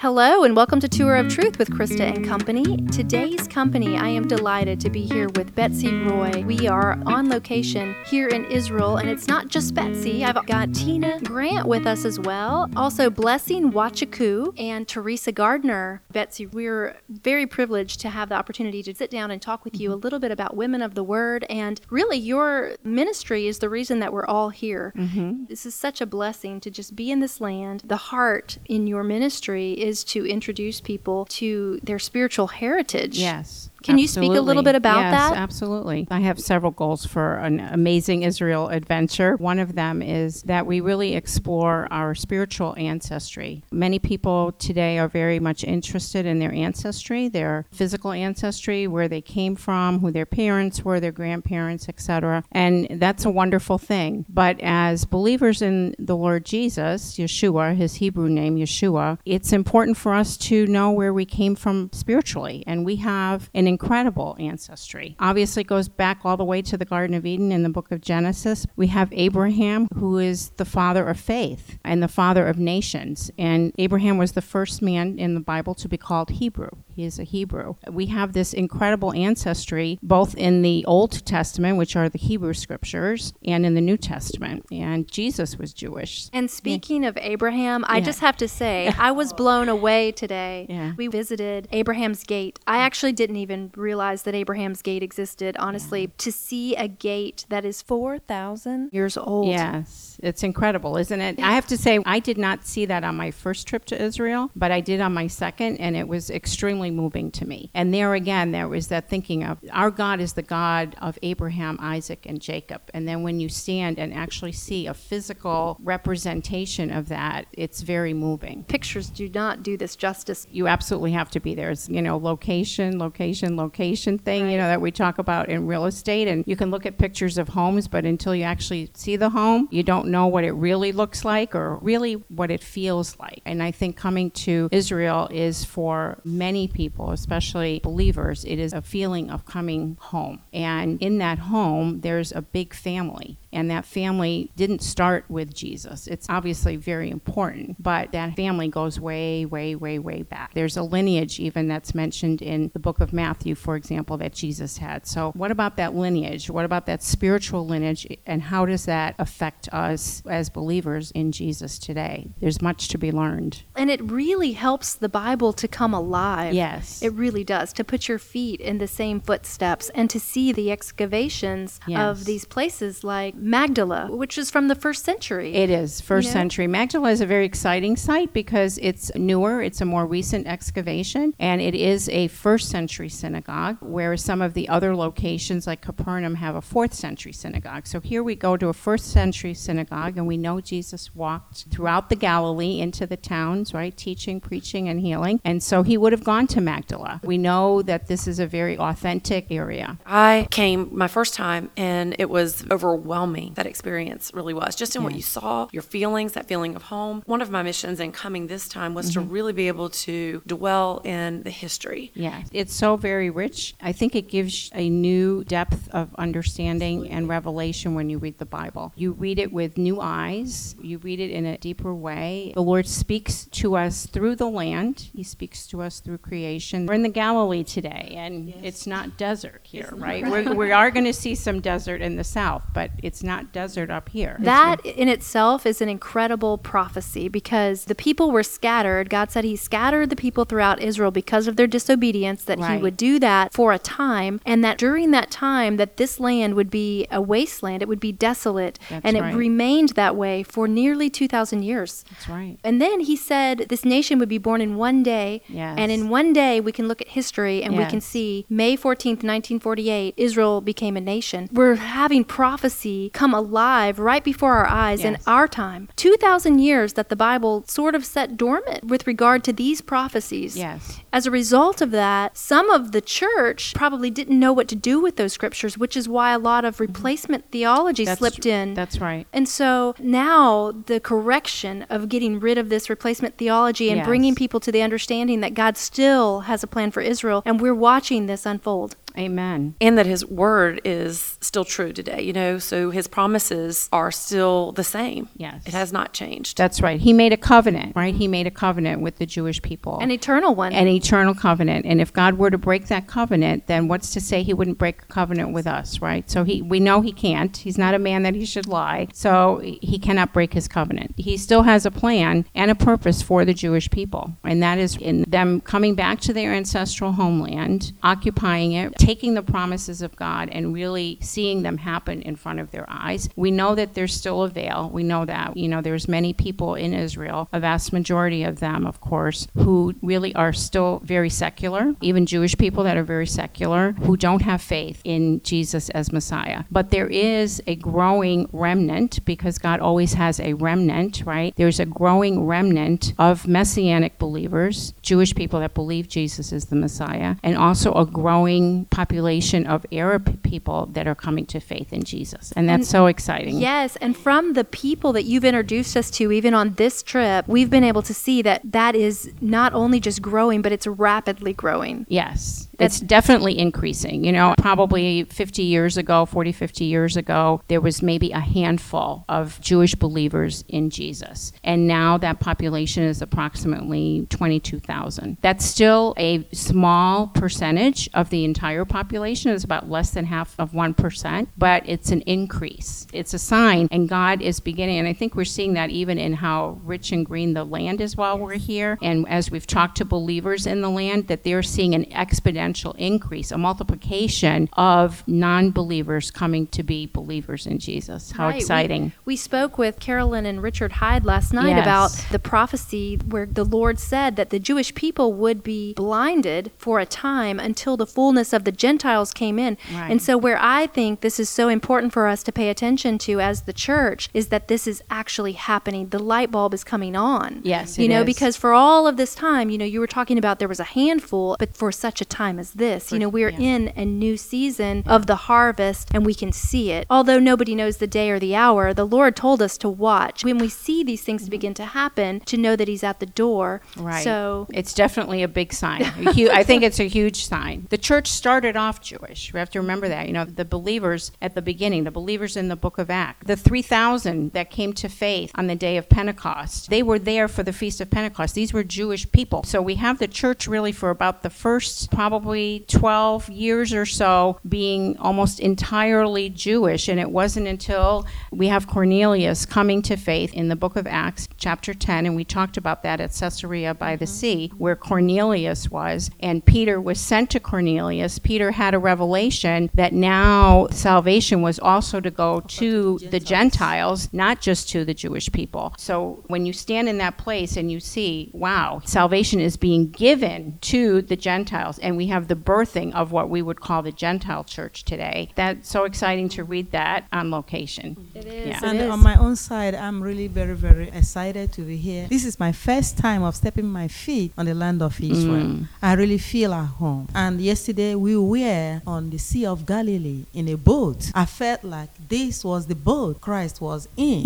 Hello and welcome to Tour of Truth with Krista and Company. Today's company, I am delighted to be here with Betsy Roy. We are on location here in Israel, and it's not just Betsy. I've got Tina Grant with us as well, also Blessing Wachaku and Teresa Gardner. Betsy, we're very privileged to have the opportunity to sit down and talk with you a little bit about Women of the Word, and really your ministry is the reason that we're all here. Mm-hmm. This is such a blessing to just be in this land. The heart in your ministry is is to introduce people to their spiritual heritage. Yes. Can Absolutely. you speak a little bit about yes, that? Absolutely. I have several goals for an amazing Israel adventure. One of them is that we really explore our spiritual ancestry. Many people today are very much interested in their ancestry, their physical ancestry, where they came from, who their parents were, their grandparents, etc. And that's a wonderful thing. But as believers in the Lord Jesus, Yeshua, his Hebrew name Yeshua, it's important for us to know where we came from spiritually. And we have an incredible ancestry. Obviously, goes back all the way to the Garden of Eden in the book of Genesis. We have Abraham, who is the father of faith and the father of nations. And Abraham was the first man in the Bible to be called Hebrew. He is a Hebrew. We have this incredible ancestry both in the Old Testament, which are the Hebrew scriptures, and in the New Testament. And Jesus was Jewish. And speaking yeah. of Abraham, I yeah. just have to say, I was blown away today. Yeah. We visited Abraham's Gate. I actually didn't even even realize that Abraham's gate existed. Honestly, yeah. to see a gate that is 4,000 years old. Yes, it's incredible, isn't it? I have to say, I did not see that on my first trip to Israel, but I did on my second, and it was extremely moving to me. And there again, there was that thinking of our God is the God of Abraham, Isaac, and Jacob. And then when you stand and actually see a physical representation of that, it's very moving. Pictures do not do this justice. You absolutely have to be there. It's, you know, location, location, location thing, you know, that we talk about in real estate. And you can look at pictures of homes, but until you actually see the home, you don't know what it really looks like or really what it feels like. And I think coming to Israel is for many people, especially believers, it is a feeling of coming home. And in that home, there's a big family. And that family didn't start with Jesus. It's obviously very important, but that family goes way, way, way, way back. There's a lineage even that's mentioned in the book of Matthew, for example, that Jesus had. So, what about that lineage? What about that spiritual lineage? And how does that affect us as believers in Jesus today? There's much to be learned. And it really helps the Bible to come alive. Yes. It really does. To put your feet in the same footsteps and to see the excavations yes. of these places like Magdala, which is from the first century. It is first you know? century. Magdala is a very exciting site because it's newer, it's a more recent excavation, and it is a first century synagogue, whereas some of the other locations like Capernaum have a fourth century synagogue. So here we go to a first century synagogue, and we know Jesus walked throughout the Galilee into the towns, right, teaching, preaching, and healing. And so he would have gone to Magdala. We know that this is a very authentic area. I came my first time, and it was overwhelming overwhelming that experience really was. Just in yes. what you saw, your feelings, that feeling of home. One of my missions in coming this time was mm-hmm. to really be able to dwell in the history. Yeah, it's so very rich. I think it gives a new depth of understanding Absolutely. and revelation when you read the Bible. You read it with new eyes, you read it in a deeper way. The Lord speaks to us through the land, He speaks to us through creation. We're in the Galilee today, and yes. it's not desert here, right? We're, we are going to see some desert in the south, but it's it's not desert up here. That in itself is an incredible prophecy because the people were scattered. God said He scattered the people throughout Israel because of their disobedience, that right. He would do that for a time, and that during that time, that this land would be a wasteland. It would be desolate. That's and right. it remained that way for nearly 2,000 years. That's right. And then He said this nation would be born in one day. Yes. And in one day, we can look at history and yes. we can see May 14th, 1948, Israel became a nation. We're having prophecy come alive right before our eyes yes. in our time. 2,000 years that the Bible sort of set dormant with regard to these prophecies. Yes. As a result of that, some of the church probably didn't know what to do with those scriptures, which is why a lot of mm-hmm. replacement mm-hmm. theology that's slipped in. That's right. And so now the correction of getting rid of this replacement theology and yes. bringing people to the understanding that God still has a plan for Israel, and we're watching this unfold. Amen. and that his word is still true today, you know, so his promises are still the same. Yes. It has not changed. That's right. He made a covenant, right? He made a covenant with the Jewish people. An eternal one. an eternal covenant. And if God were to break that covenant, then what's to say he wouldn't break a covenant with us, right? So he we know he can't. He's not a man that he should lie. So he cannot break his covenant. He still has a plan and a purpose for the Jewish people. And that is in them coming back to their ancestral homeland, occupying it, taking the promises of God and really seeing them happen in front of their eyes. We know that there's still a veil. We know that. You know, there's many people in Israel, a vast majority of them, of course, who really are still very secular, even Jewish people that are very secular, who don't have faith in Jesus as Messiah. But there is a growing remnant because God always has a remnant, right? There's a growing remnant of messianic believers, Jewish people that believe Jesus is the Messiah, and also a growing population of Arab people that are coming to faith in Jesus. And that's And- so exciting. Yes, and from the people that you've introduced us to, even on this trip, we've been able to see that that is not only just growing, but it's rapidly growing. Yes. That's- It's definitely increasing. You know, probably 50 years ago, 40, 50 years ago, there was maybe a handful of Jewish believers in Jesus. And now that population is approximately 22,000. That's still a small percentage of the entire population. It's about less than half of 1%, but it's an increase. It's a sign, and God is beginning. And I think we're seeing that even in how rich and green the land is while we're here. And as we've talked to believers in the land, that they're seeing an exponential increase, a multiplication of non believers coming to be believers in Jesus. How Right, we- exciting! We, spoke with Carolyn and Richard Hyde last night Yes. about the prophecy where the Lord said that the Jewish people would be blinded for a time until the fullness of the Gentiles came in. Right. And so, where I think this is so important for us to pay attention to as the church is that this is actually happening. The light bulb is coming on. Yes, You know, is. because for all of this time, you know, you were talking about there was a handful, but for such a time as this, you know, we're yeah. in a new season of the harvest and we can see it. Although nobody knows the day or the hour, the Lord told us to watch. When we see these things mm-hmm. begin to happen, to know that He's at the door. Right. So, it's definitely a big sign. A I think it's a huge sign. The church started off Jewish. We have to remember that. You know, the believers at the beginning, the believers in the book of Acts, the 3,000 that came to faith on the day of Pentecost, they were there for the Feast of Pentecost. These were Jewish people. So we have the church really for about the first probably 12 years or so being almost entirely Jewish. And it wasn't until we have Cornelius coming to faith in the book of Acts, chapter 10, and we talked about that at Caesarea by the mm-hmm. sea, where Cornelius was, and Peter was sent to Cornelius. Peter had a revelation that now salvation was also to go to the Gentiles, not just to the Jewish people. So when you stand in that place and you see, wow, salvation is being given to the Gentiles, and we have the birthing of what we would call the Gentile church today, that's so exciting to read that on location. it is. Yeah. And is. on my own side, I'm really very, very excited to be here. This is my first time of stepping my feet on the land of Israel. Mm. I really feel at home. And yesterday we were on the Sea of Galilee in a boat. I felt like this was the boat Christ was in.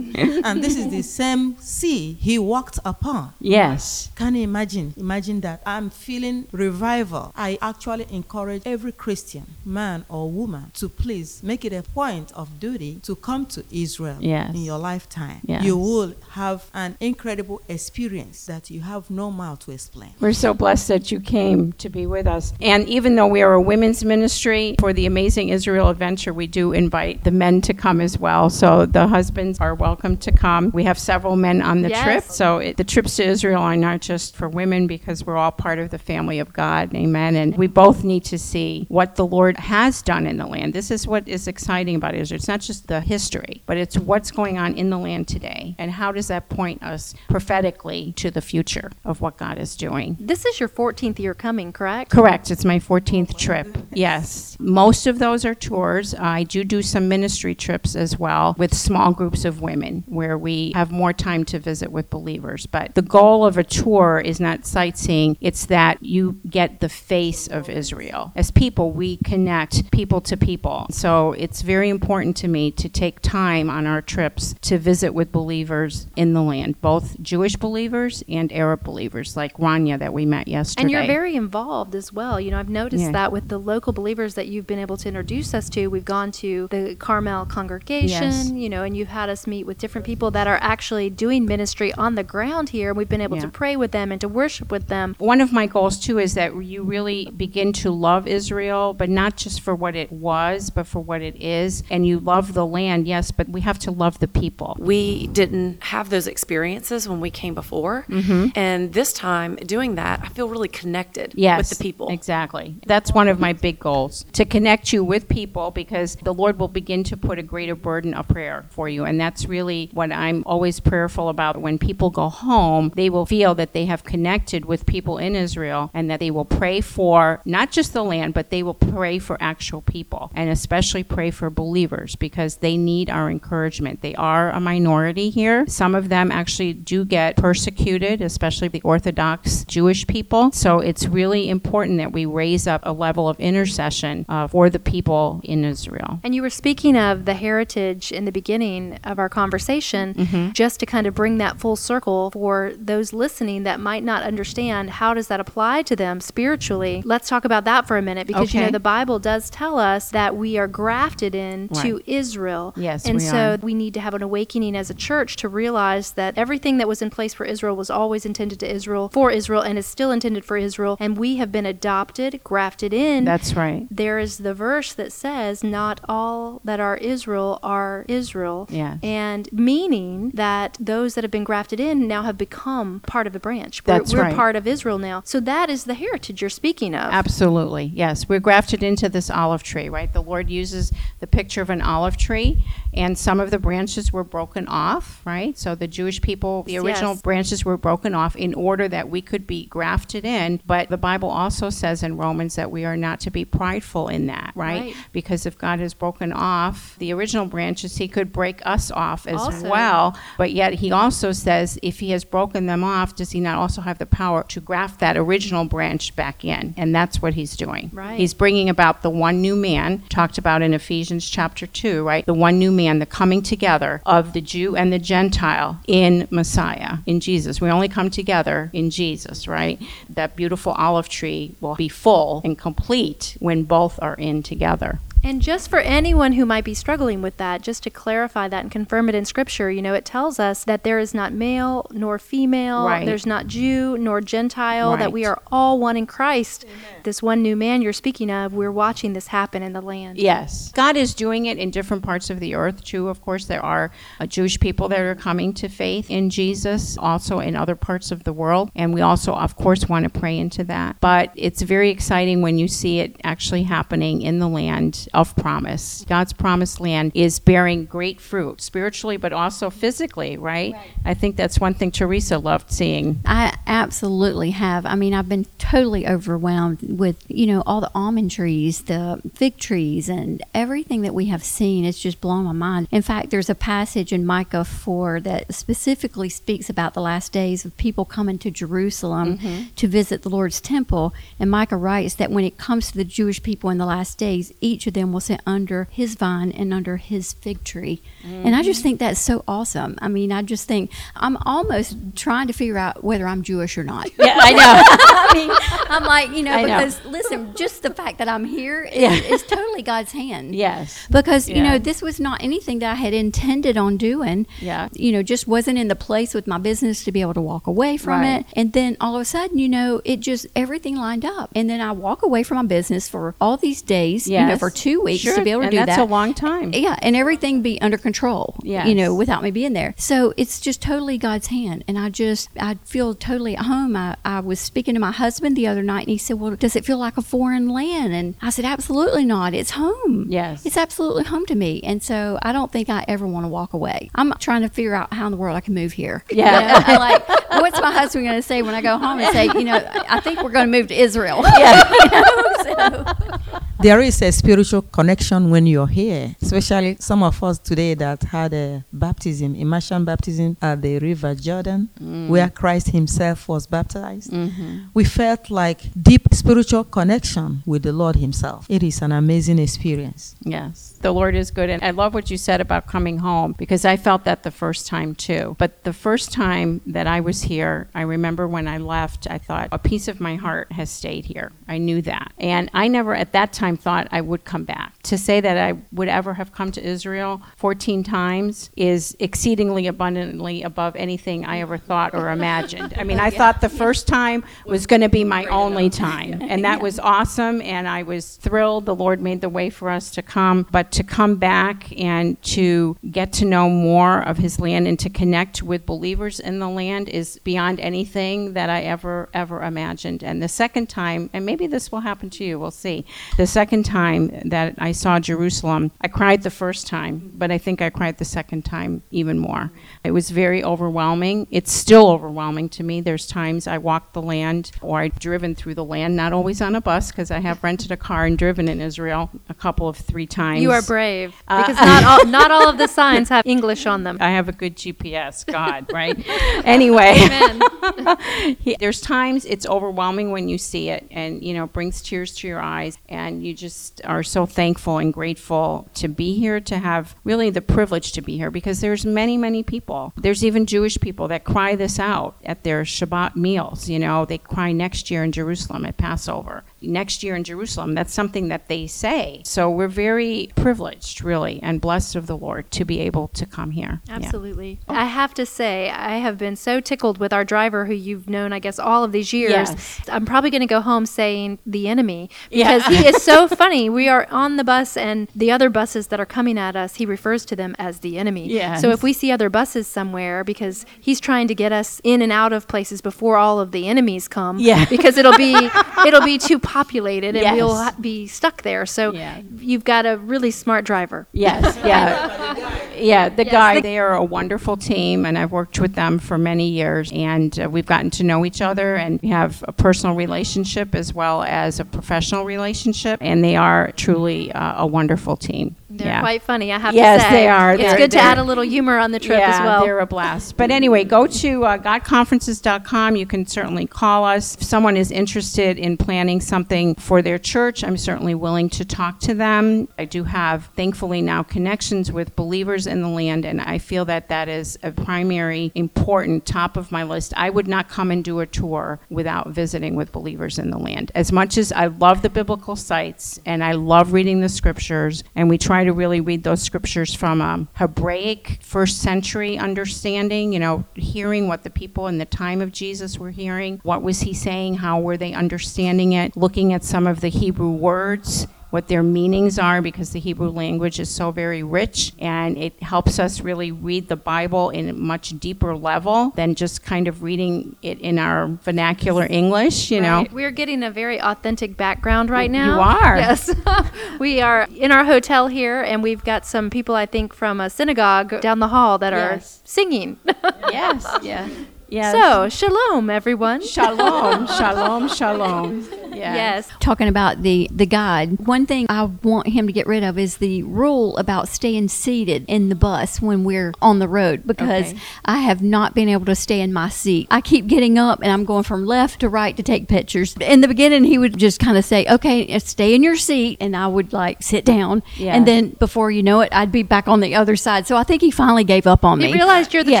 and this is the same sea he walked upon. Yes. Can you imagine? Imagine that. I'm feeling revival. I actually encourage every Christian, man or woman, to please make it a point of duty to come to Israel Yes. in your lifetime. Yes. You will have an incredible experience that you have no mouth to explain. We're so blessed that you came to be with us. And even though we are a women's ministry for the Amazing Israel Adventure, we do invite the men to come as well. So the husbands are welcome to come. We have several men on the Yes. trip. So it, the trips to Israel are not just for women because we're all part of the family of God. Amen. And we both need to see what the Lord has done in the land. This is what is exciting about Israel. It's not just the history, but it's what's going on in the land today. And how does that point us prophetically to the future of what God is doing? this is your 14th year coming, correct? Correct. It's my 14th trip. Yes. Most of those are tours. I do do some ministry trips as well with small groups of women where we have more time to visit with believers. But the goal of a tour is not sightseeing, it's that you get the face of Israel. As people, we connect people to people. So it's very important to me to take time on our trips to visit with believers in the land, both Jewish believers and Arab believers, like Rania that we met yesterday. And you're very involved as well. You know, I've noticed Yes. that with the local believers that you've been able to introduce us to. We've gone to the Carmel congregation, Yes. you know, and you've had us meet with different people that are actually doing ministry on the ground here. We've been able Yeah. to pray with them and to worship with them. One of my goals too is that you really begin to love Israel, but not just for what it was, but for what it is. And you love the land, yes, but we have to love the people. We didn't have those experiences when we came before. Mm-hmm. And this time, doing that, I feel really connected Yes, with the people. Exactly. That's one of my big goals to connect you with people because the Lord will begin to put a greater burden of prayer for you. And that's really what I'm always prayerful about. When people go home, they will feel that they have connected with people in Israel and that they will pray for not just the land, but they will pray for actual people and especially pray for believers because they need our encouragement. They are a minority here. Some of them actually do get persecuted, especially the Orthodox Jewish people. So it's really important that we raise up a level of intercession uh, for the people in Israel. And you were speaking of the heritage in the beginning of our conversation, Mm-hmm. just to kind of bring that full circle for those listening that might not understand how does that apply to them spiritually. Mm. Let's talk about that for a minute because you know the Bible does tell us that we are grafted into Right. Israel. Yes, and we so are. we need to have an awakening as a church to realize that everything that was in place for Israel was always intended to Israel for Israel and is still intended for Israel and we have been adopted, grafted in That's right. there is the verse that says, Not all that are Israel are Israel. Yes. And meaning that those that have been grafted in now have become part of the branch. We're, That's we're right. part of Israel now. So that is the heritage you're speaking of. Absolutely. Yes. We're grafted into this olive tree, right? The Lord uses the picture of an olive tree, and some of the branches were broken off, right? So the Jewish people, the original Yes. branches were broken off in order that we could be grafted in. But the Bible also says in Romans that we are not to be prideful in that, right? Right. Because if God has broken off the original branches, He could break us off as Also. well. But yet He also says if He has broken them off, does He not also have the power to graft that original branch back in? And that's what He's doing. Right. He's bringing about the one new man, talked about in Ephesians chapter 2, right? The one new man, the coming together of the Jew and the Gentile in Messiah, in Jesus. We only come together in Jesus, right? That beautiful olive tree will be full and complete when both are in together. And just for anyone who might be struggling with that, just to clarify that and confirm it in Scripture, you know, it tells us that there is not male nor female, Right. there's not Jew nor Gentile, that we are all one in Christ. This one new man you're speaking of, we're watching this happen in the land. Yes. God is doing it in different parts of the earth, too. Of course, there are uh, Jewish people that are coming to faith in Jesus, also in other parts of the world. And we also, of course, want to pray into that. But it's very exciting when you see it actually happening in the land of promise. God's promised land is bearing great fruit, spiritually, but also physically, right? I think that's one thing Teresa loved seeing. I absolutely have. I mean, I've been totally overwhelmed with, you know, all the almond trees, the fig trees, and everything that we have seen. It's just blown my mind. In fact, there's a passage in Micah 4 that specifically speaks about the last days of people coming to Jerusalem mm-hmm. to visit the Lord's temple. And Micah writes that when it comes to the Jewish people in the last days, each of them will sit under his vine and under his fig tree. And I just mm-hmm. think that's so awesome. I mean, I just think I'm almost trying to figure out whether I'm Jewish or not. Yeah, I know. I mean, I'm like, you know, I know. because listen, just the fact that I'm here is, Yeah. is totally God's hand. yes. Because, you know, this was not anything that I had intended on doing. Yeah. You know, just wasn't in the place with my business to be able to walk away from Right. it. And then all of a sudden, you know, it just everything lined up. And then I walk away from my business for all these days, you know, for two weeks Sure, to be able to and do that's that. a long time. Yeah, and everything be under control. Yeah, You know, without me being there. So it's just totally God's hand. And I just, I feel totally at home. I, I was speaking to my husband the other night and he said, Well, does it feel like a foreign land? And I said, Absolutely not. It's home. Yes. It's absolutely home to me. And so I don't think I ever want to walk away. I'm trying to figure out how in the world I can move here. Yeah. You know, like, what's my husband going to say when I go home and say, you know, I think we're going to move to Israel? Yeah. There is a spiritual connection when you're here, especially some of us today that had a baptism, immersion baptism at the River Jordan, mm. where Christ Himself was baptized. Mm-hmm. We felt like deep spiritual connection with the Lord Himself. It is an amazing experience. Yes, the Lord is good. And I love what you said about coming home because I felt that the first time too. But the first time that I was here, I remember when I left, I thought a piece of my heart has stayed here. I knew that. And I never at that time thought I would come back. To say that I would ever have come to Israel 14 times is exceedingly abundantly above anything I ever thought or imagined. I mean, I thought the first time was going to be my only time, and that was awesome, and I was thrilled. The Lord made the way for us to come, but to come back and to get to know more of His land and to connect with believers in the land is beyond anything that I ever, ever imagined. And the second time, and maybe this will happen to you, we'll see. The second time that I saw Jerusalem, I cried the first time, but I think I cried the second time even more. It was very overwhelming. It's still overwhelming to me. There's times I walked the land or I've driven through the land, not always on a bus because I have rented a car and driven in Israel a couple of three times. You are brave Uh, because not all, not all of the signs have English on them. I have a good GPS, God, right? anyway, Amen. he, there's times it's overwhelming when you see it and you know brings tears to your eyes and you just are so thankful and grateful to be here to have really the privilege to be here because there's many many people there's even jewish people that cry this out at their shabbat meals you know they cry next year in jerusalem at passover next year in jerusalem that's something that they say so we're very privileged really and blessed of the lord to be able to come here Yeah. Absolutely. I have to say, I have been so tickled with our driver who you've known, I guess, all of these years. Yes. I'm probably going to go home saying the enemy Yeah. because he is so funny. We are on the bus, and the other buses that are coming at us, he refers to them as the enemy. Yes. So if we see other buses somewhere, because he's trying to get us in and out of places before all of the enemies come, Yeah. because it'll be it'll be too populated and we'll be stuck there. So Yeah. you've got a really smart driver. Yes, yeah. Yeah, the guy, they are a wonderful team, and I've worked with them for many years, and uh, we've gotten to know each other, and we have a personal relationship as well as a professional relationship, and they are truly uh, a wonderful team. They're yeah. quite funny, I have Yes, to say. Yes, they are. It's They're- good to add a little humor on the trip yeah, as well. they're a blast. But anyway, go to uh, godconferences.com. You can certainly call us. If someone is interested in planning something for their church, I'm certainly willing to talk to them. I do have, thankfully, now connections with believers in the land, and I feel that that is a primary, important top of my list. I would not come and do a tour without visiting with believers in the land. As much as I love the biblical sites and I love reading the scriptures, and we try to really read those scriptures from a Hebraic first century understanding, you know, hearing what the people in the time of Jesus were hearing. What was he saying? How were they understanding it? Looking at some of the Hebrew words what their meanings are because the Hebrew language is so very rich and it helps us really read the Bible in a much deeper level than just kind of reading it in our vernacular English, you know. Right. We're getting a very authentic background right now. You are. Yes. we are in our hotel here, and we've got some people, I think, from a synagogue down the hall that are Yes. singing. Yes, yeah. Yes. So, shalom, everyone. shalom, shalom, shalom. Yeah. Yes. talking about the the guide one thing i want him to get rid of is the rule about staying seated in the bus when we're on the road because Okay. i have not been able to stay in my seat i keep getting up and i'm going from left to right to take pictures in the beginning he would just kind of say okay uh, stay in your seat and i would like sit down Yeah. and then before you know it i'd be back on the other side so i think he finally gave up on You me realized you're the Yeah.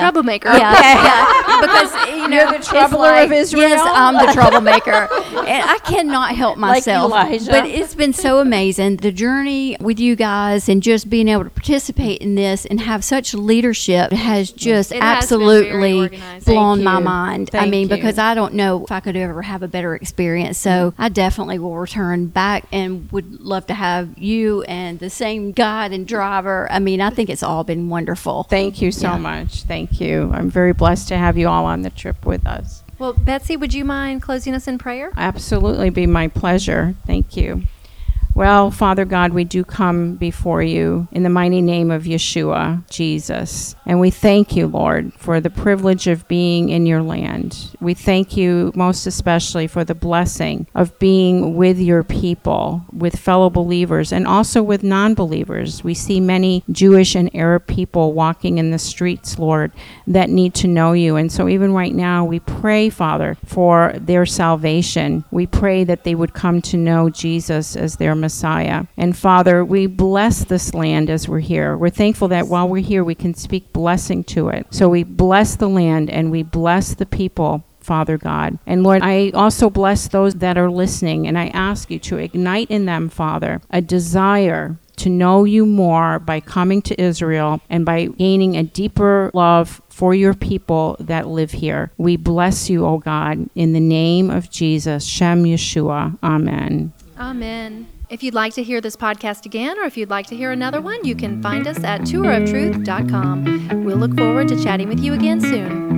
troublemaker. yeah, yeah, because you know You're the troubler of Israel? Yes, I'm the troublemaker, and I cannot help myself. Elijah. But it's been so amazing the journey with you guys, and just being able to participate in this and have such leadership has just It has absolutely organized. blown my mind. I mean, you. because I don't know if I could ever have a better experience. So mm-hmm. I definitely will return back and would love to have you and the same guide and driver. I mean, I think it's all been wonderful. Thank you so Yeah. much. Thank you. I'm very blessed to have you all on the trip with us. Well, Betsy, would you mind closing us in prayer? Absolutely be my pleasure. Thank you. Well, Father God, we do come before you in the mighty name of Yeshua, Jesus. And we thank you, Lord, for the privilege of being in your land. We thank you most especially for the blessing of being with your people, with fellow believers, and also with non believers. We see many Jewish and Arab people walking in the streets, Lord, that need to know you. And so, even right now, we pray, Father, for their salvation. We pray that they would come to know Jesus as their Messiah. And Father, we bless this land as we're here. We're thankful that while we're here, we can speak blessing to it. So we bless the land and we bless the people Father God. And Lord, I also bless those that are listening, and I ask you to ignite in them, Father, a desire to know you more by coming to Israel and by gaining a deeper love for your people that live here. We bless you, O God, in the name of Jesus, Shem Yeshua. Amen. Amen. If you'd like to hear this podcast again or if you'd like to hear another one, you can find us at touroftruth.com. We'll look forward to chatting with you again soon.